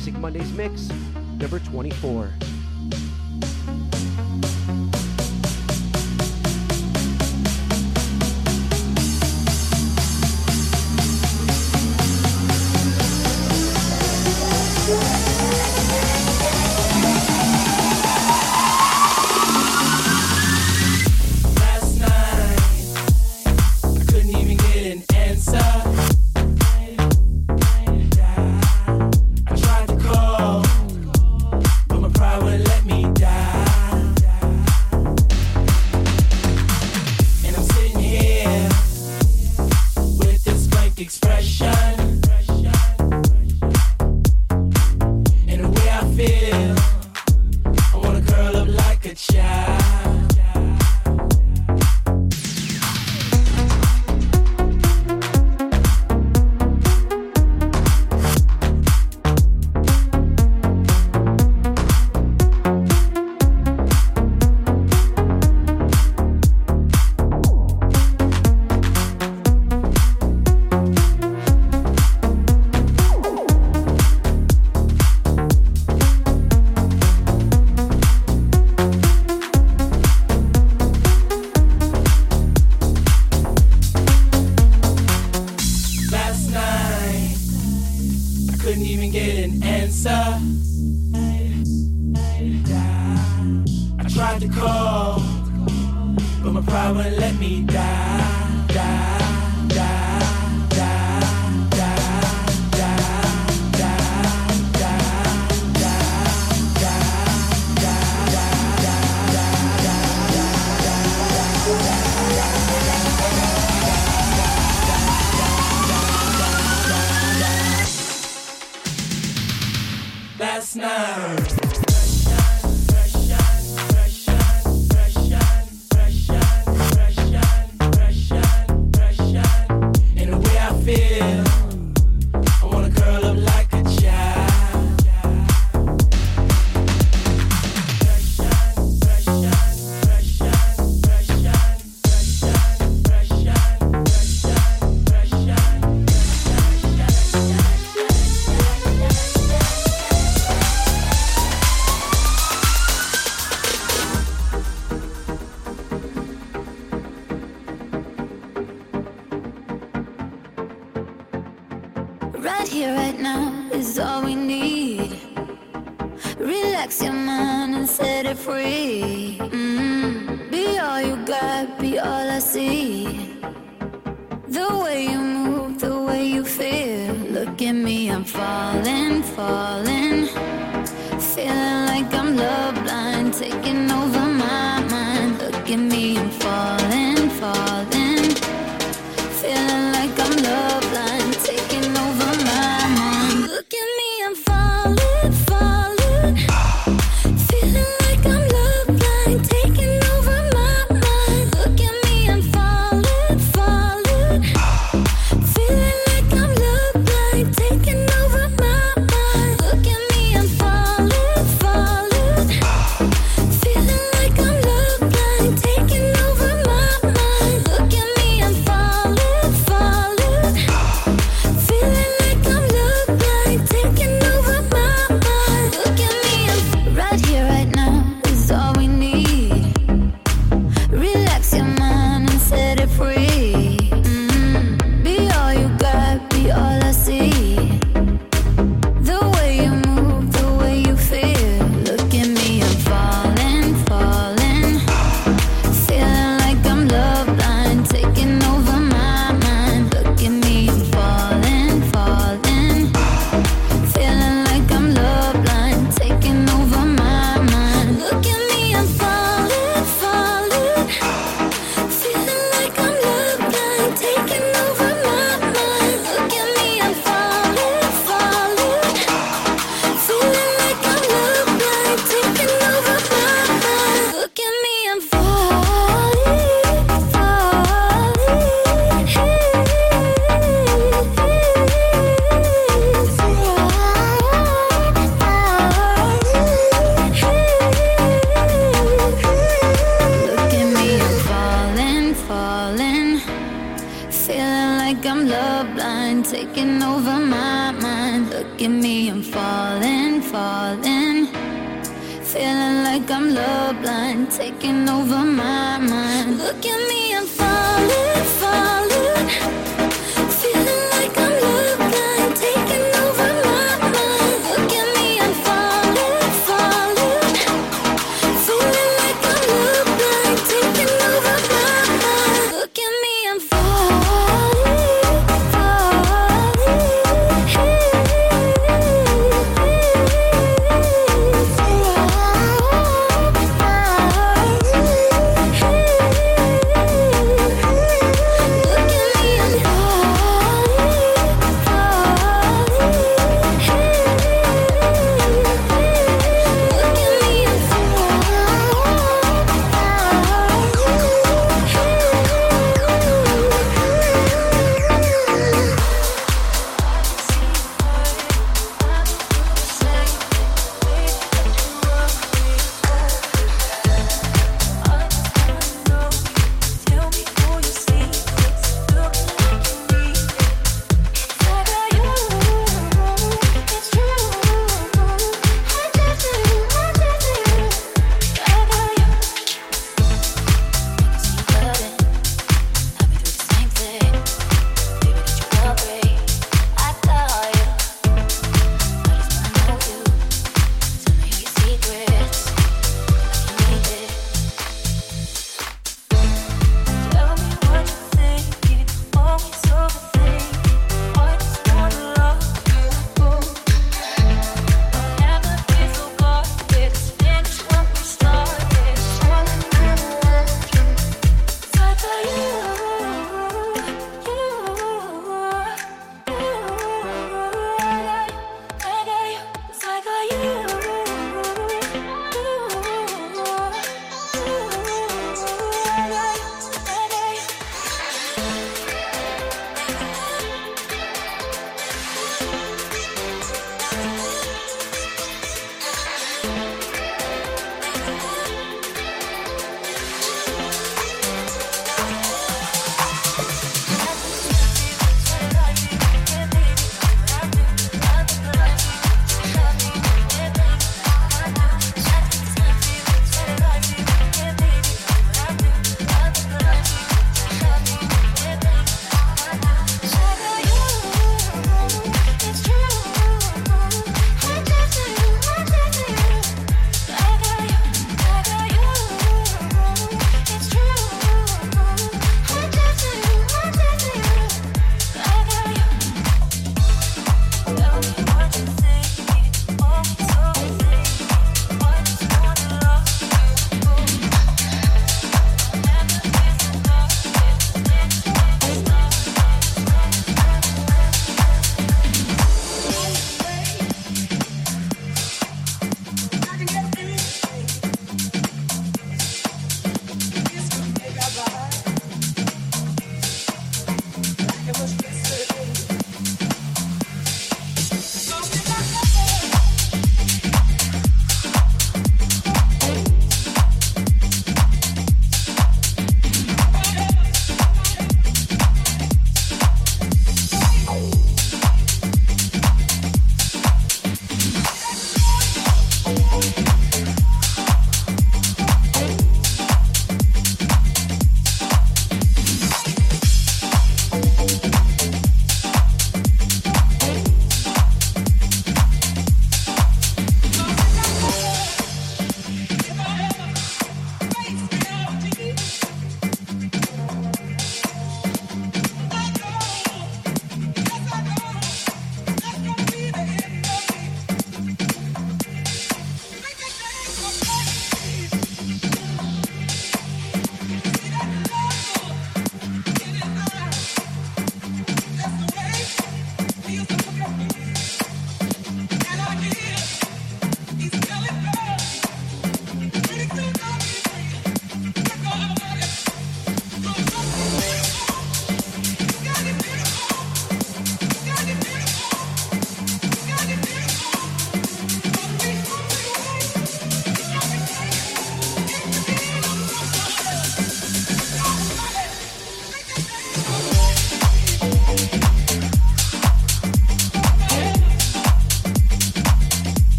Music Mondays Mix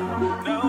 no.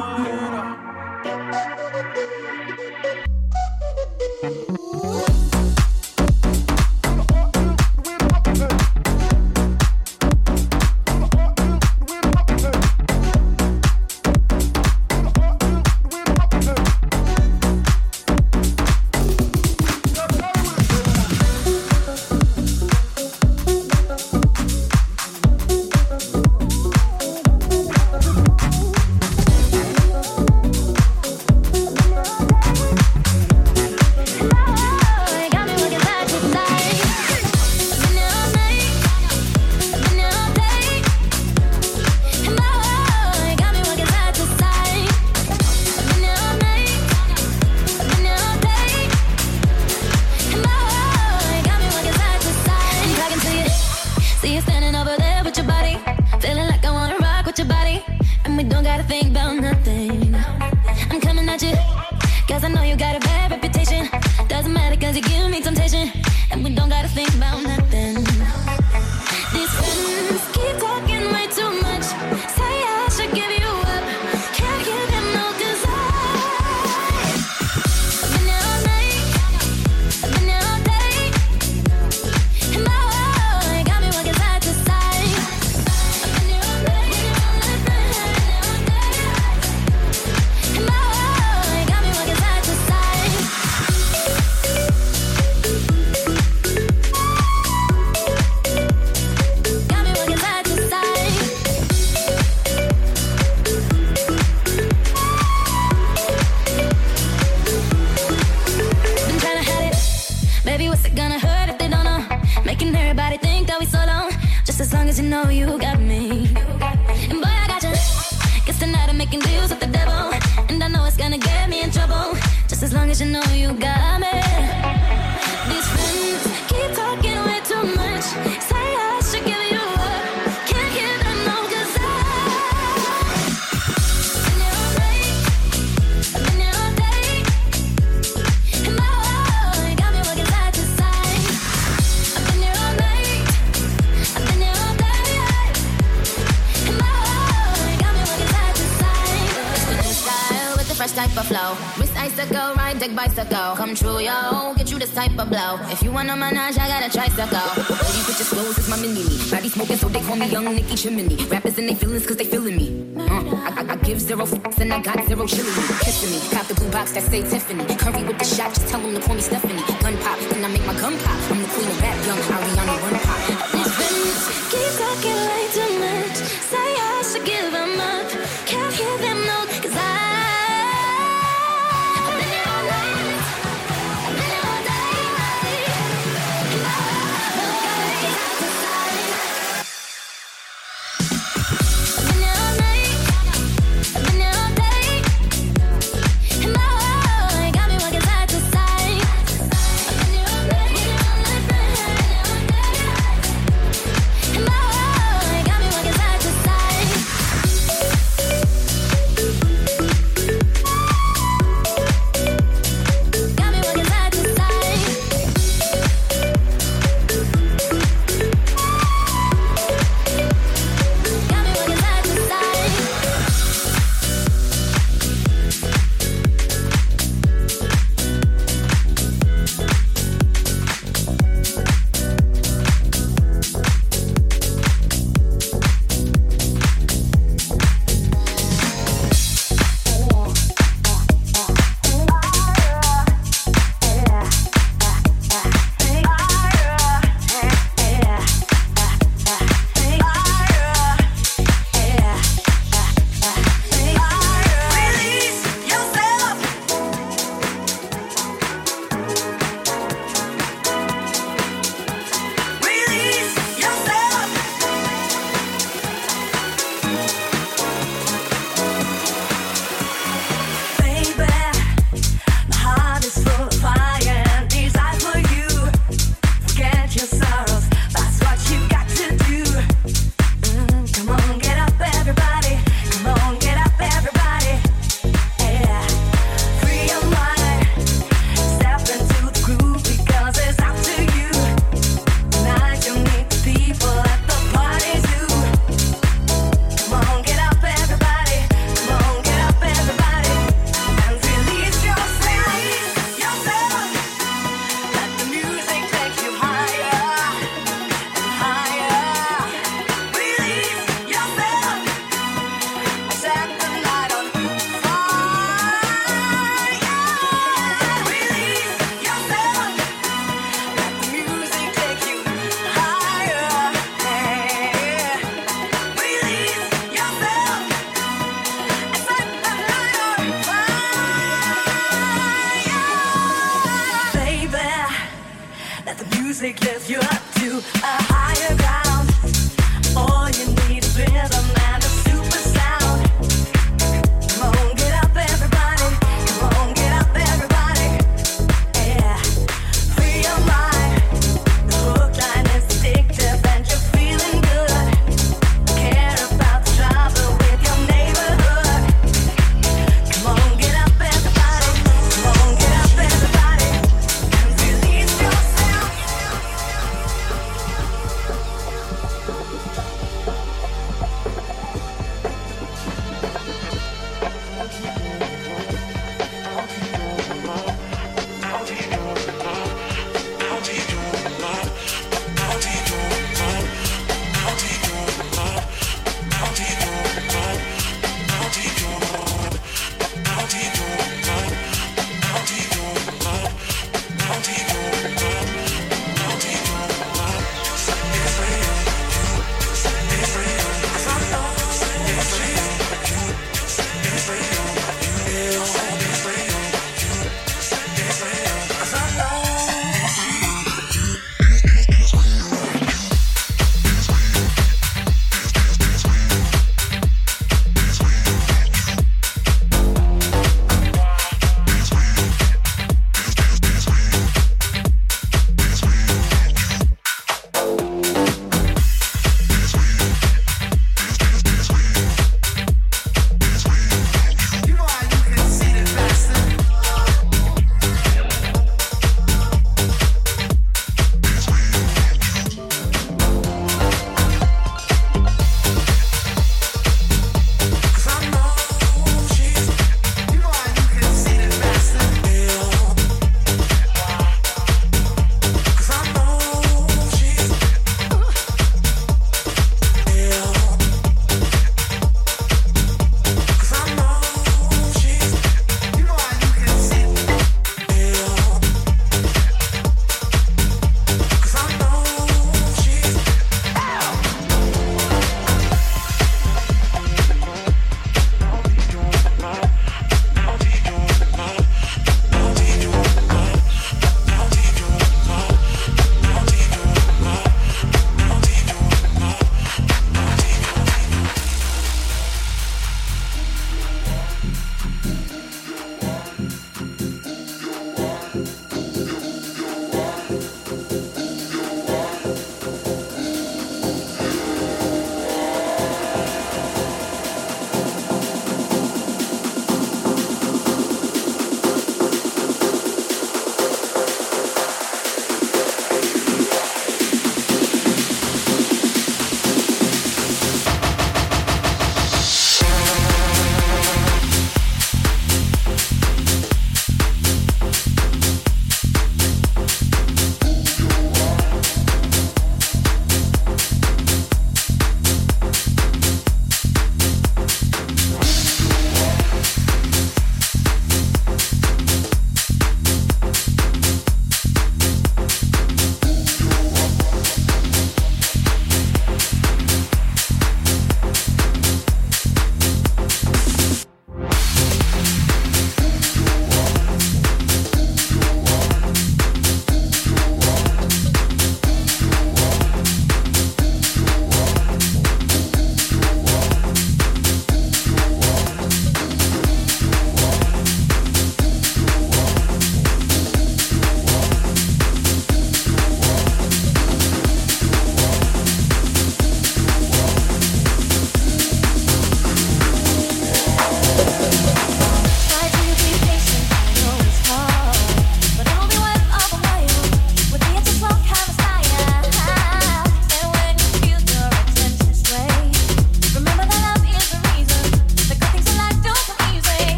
chimney. Rappers and they feelings cause they feeling me. Uh, I, I, I, give zero fucks and I got zero chili. Kissing me. Pop the blue box that say Tiffany.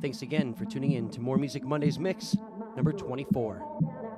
Thanks again for tuning in to More Music Mondays Mix number 24.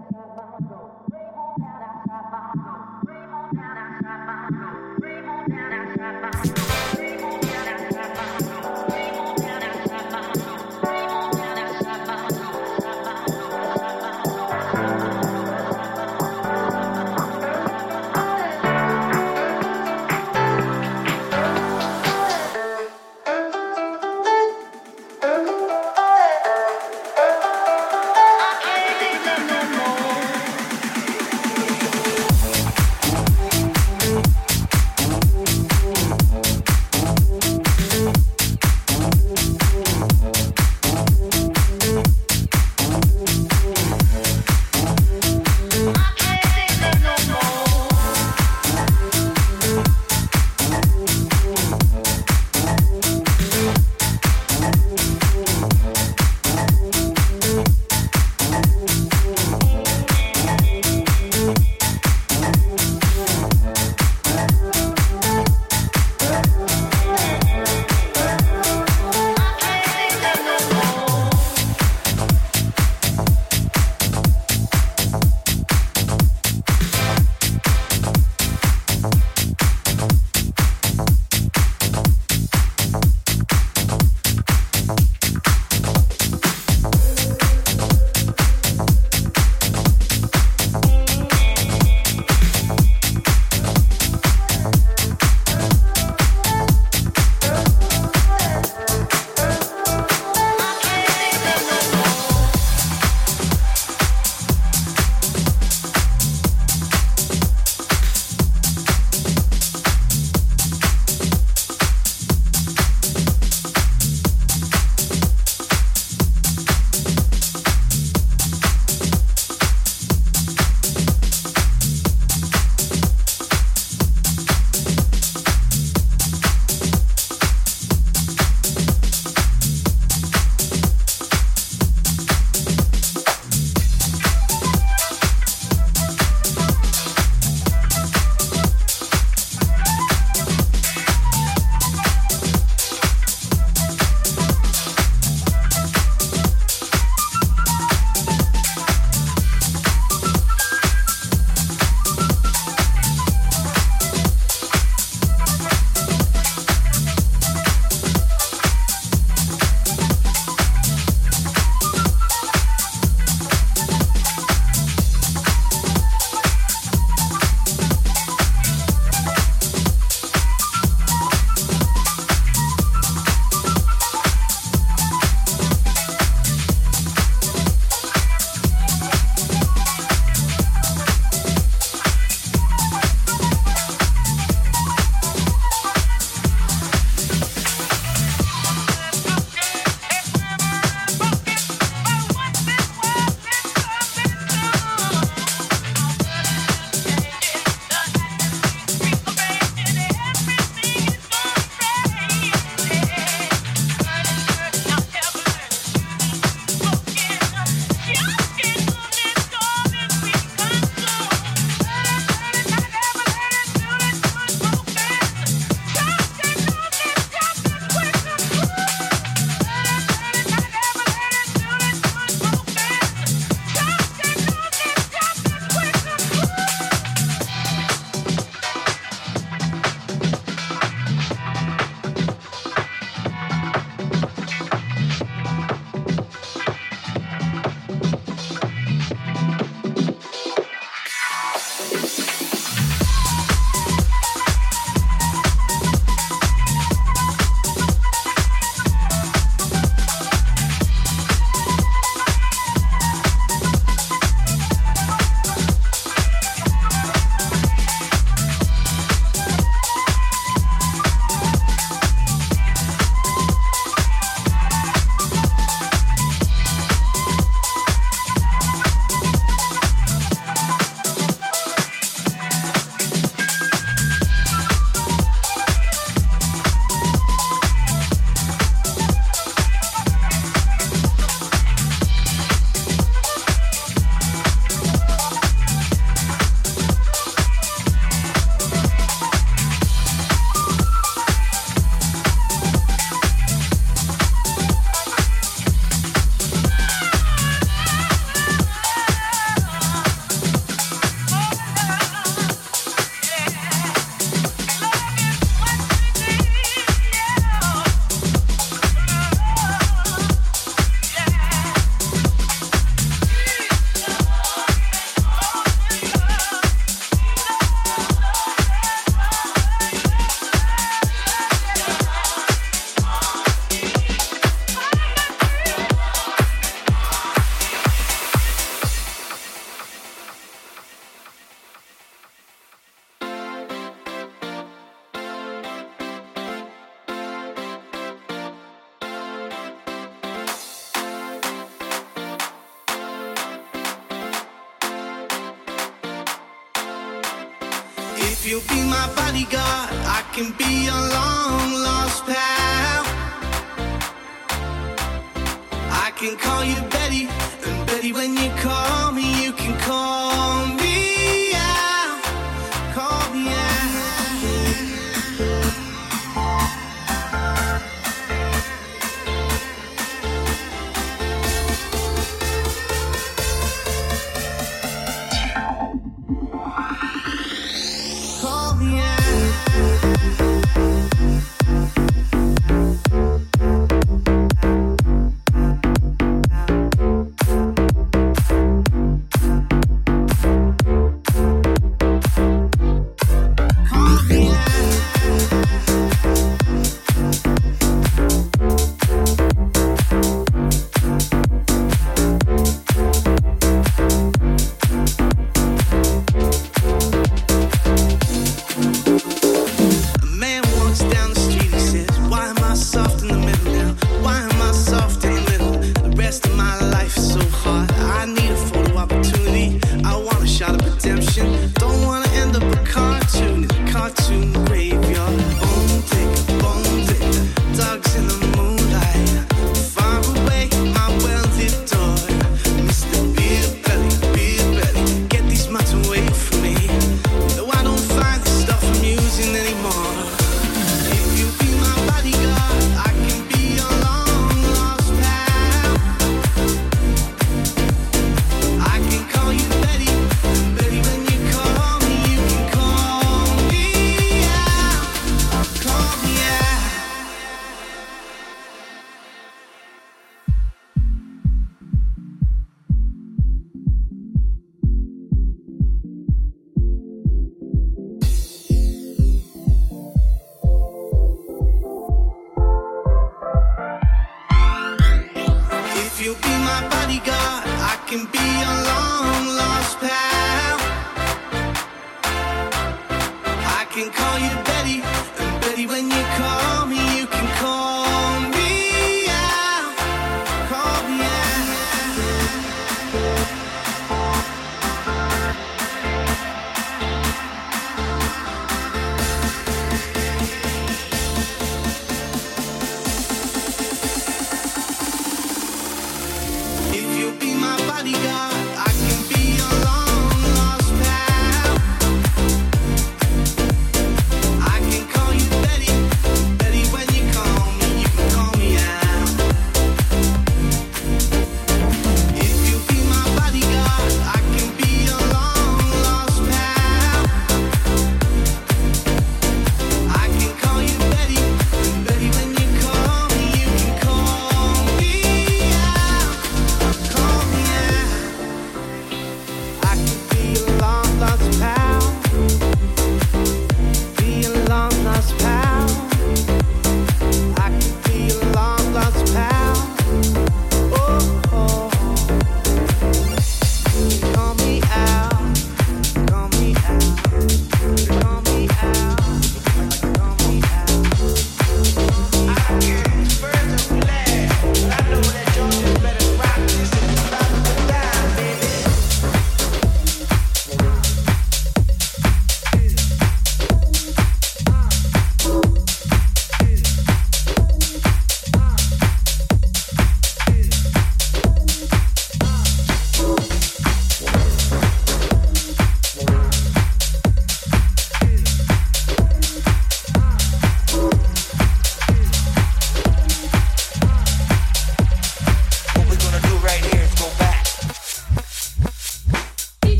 can be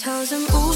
tells him, Ooh,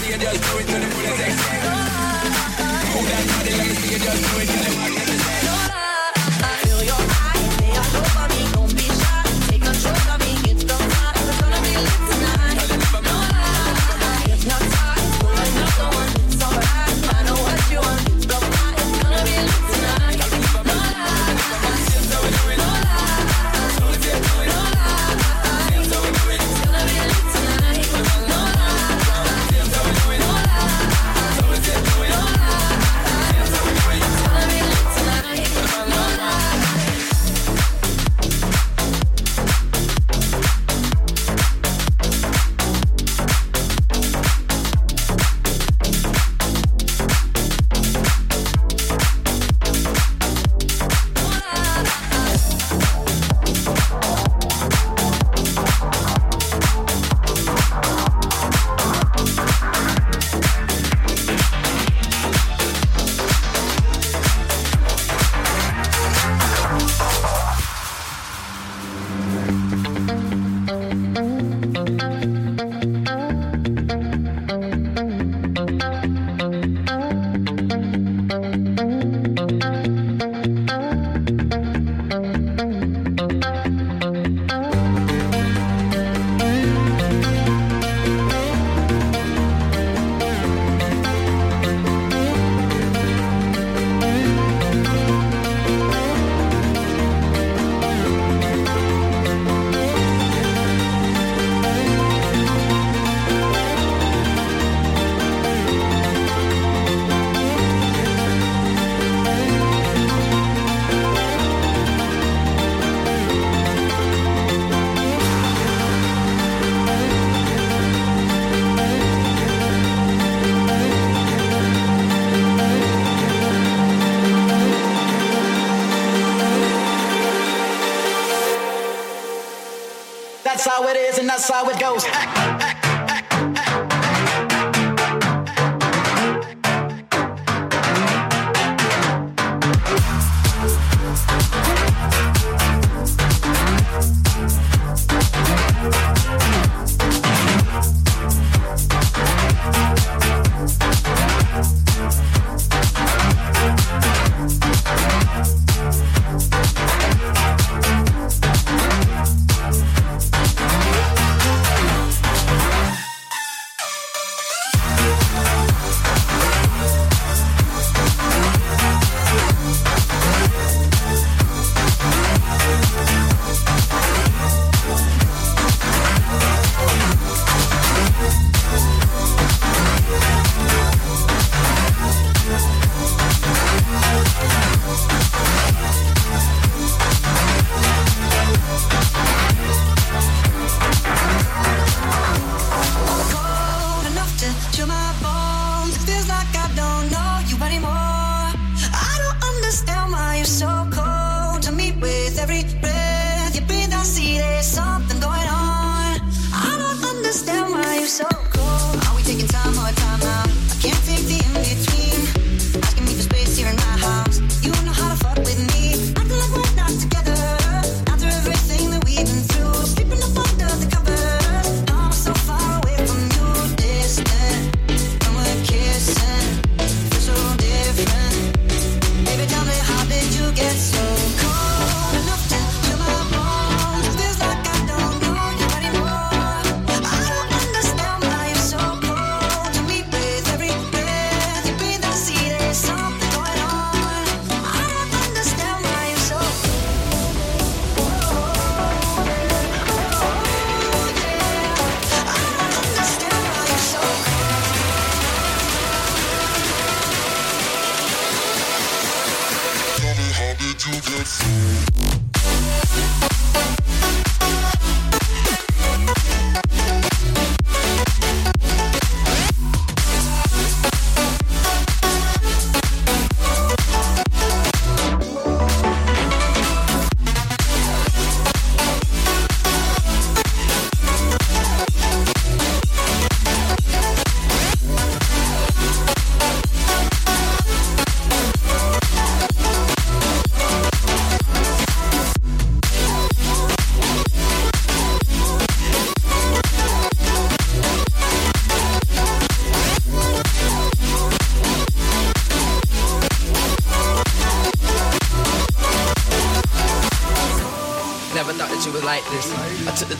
stage, just do it to the bullets explode. Move that body let me see you just do it to the rock hits.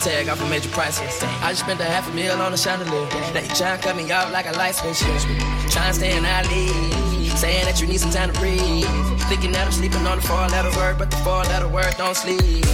Tag off a major prices. I just spent a half a meal on a chandelier. You tryna cut me off like a light switch. Trying to stay in Ali. Saying that you need some time to breathe. Thinking that I'm sleeping on the four letter word, but the four letter word don't sleep.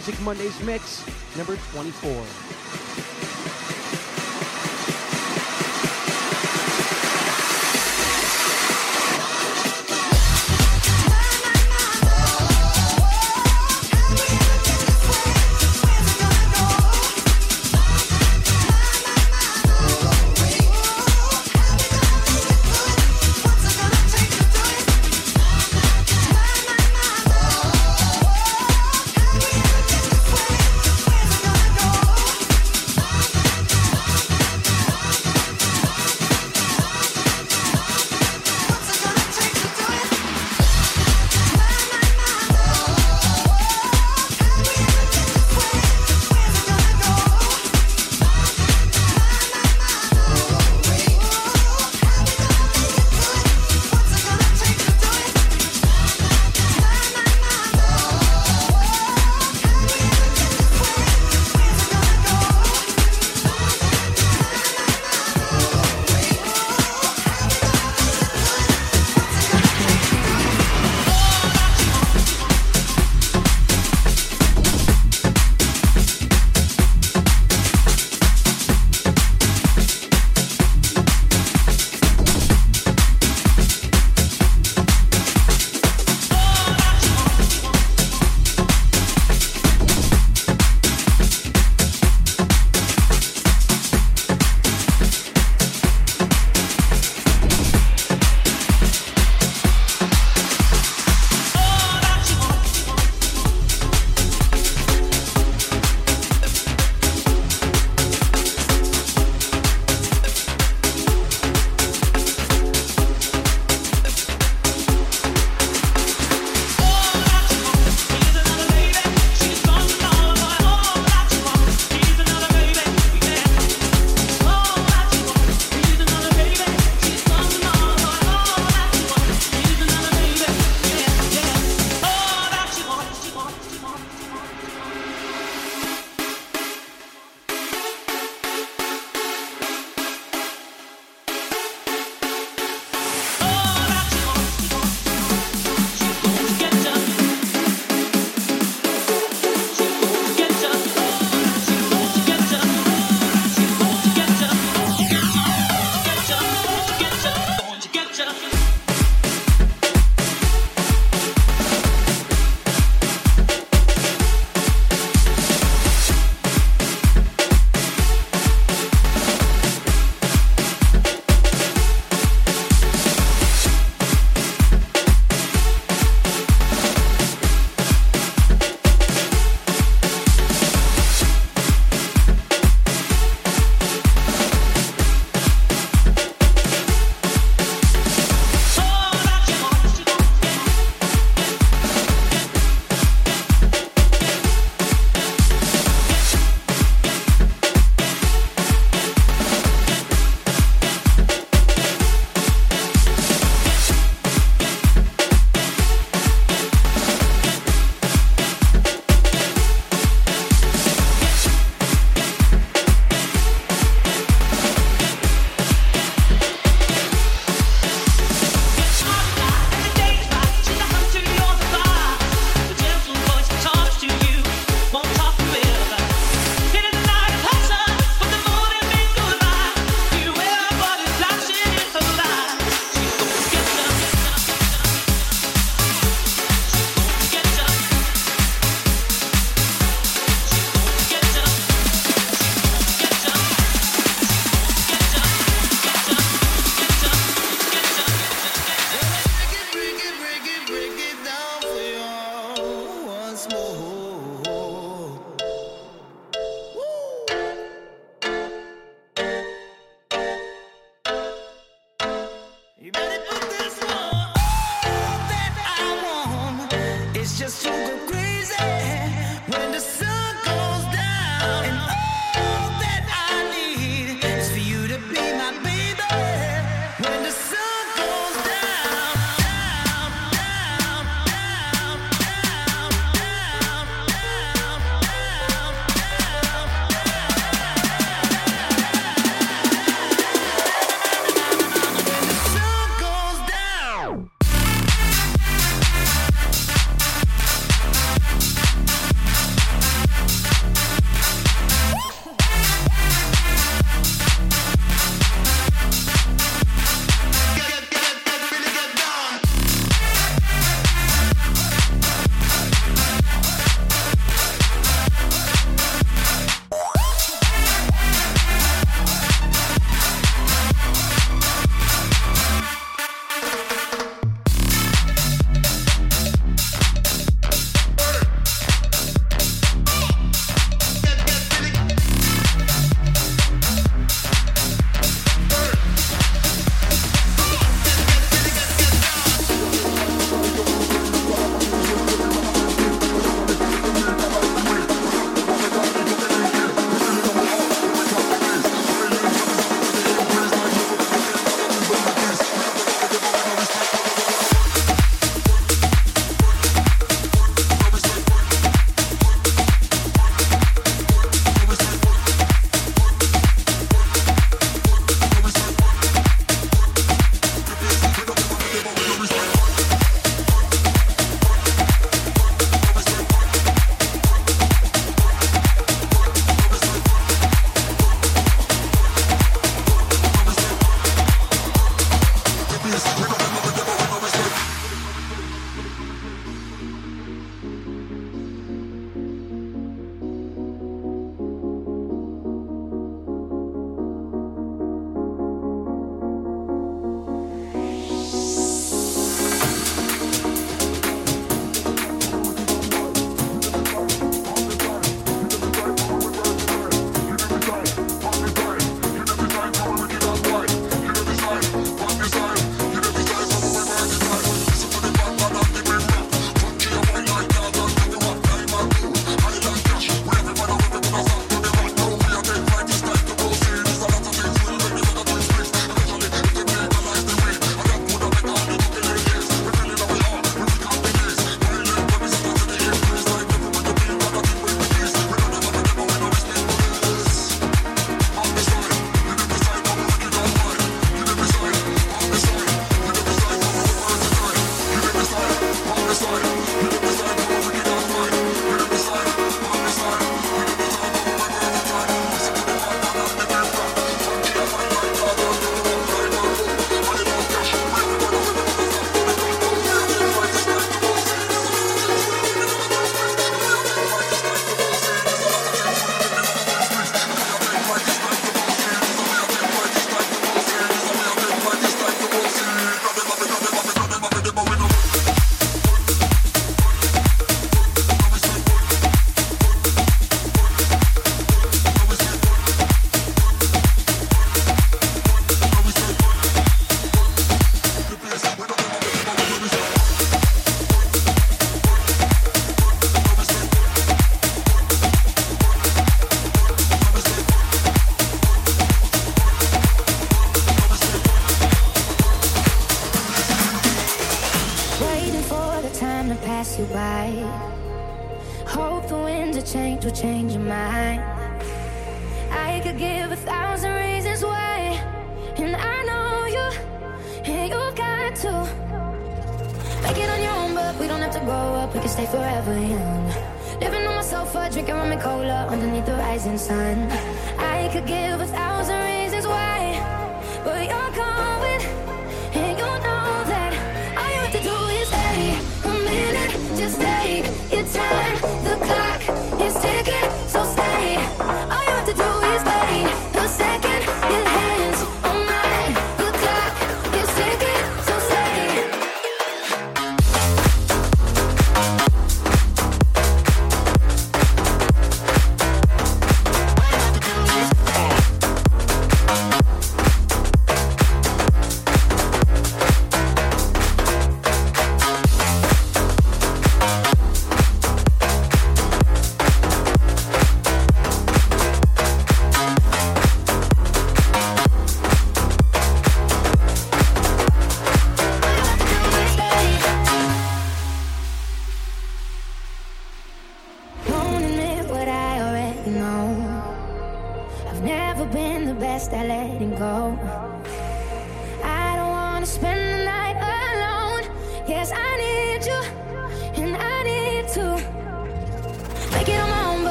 Music Mondays Mix number 24.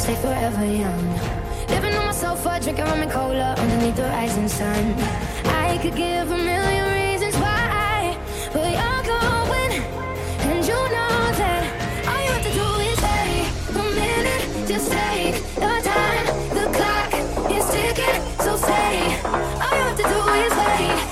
stay forever young. Living on my sofa, drinking rum and cola underneath the rising sun. I could give a million reasons why, but you're going, and you know that all you have to do is take a minute, just take the time. The clock is ticking, so say All you have to do is wait.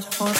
Op